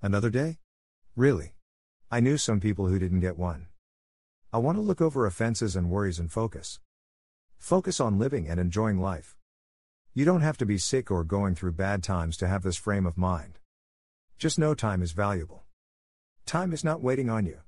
Another day? Really? I knew some people who didn't get one. I want to look over offenses and worries and focus. Focus on living and enjoying life. You don't have to be sick or going through bad times to have this frame of mind. Just know time is valuable. Time is not waiting on you.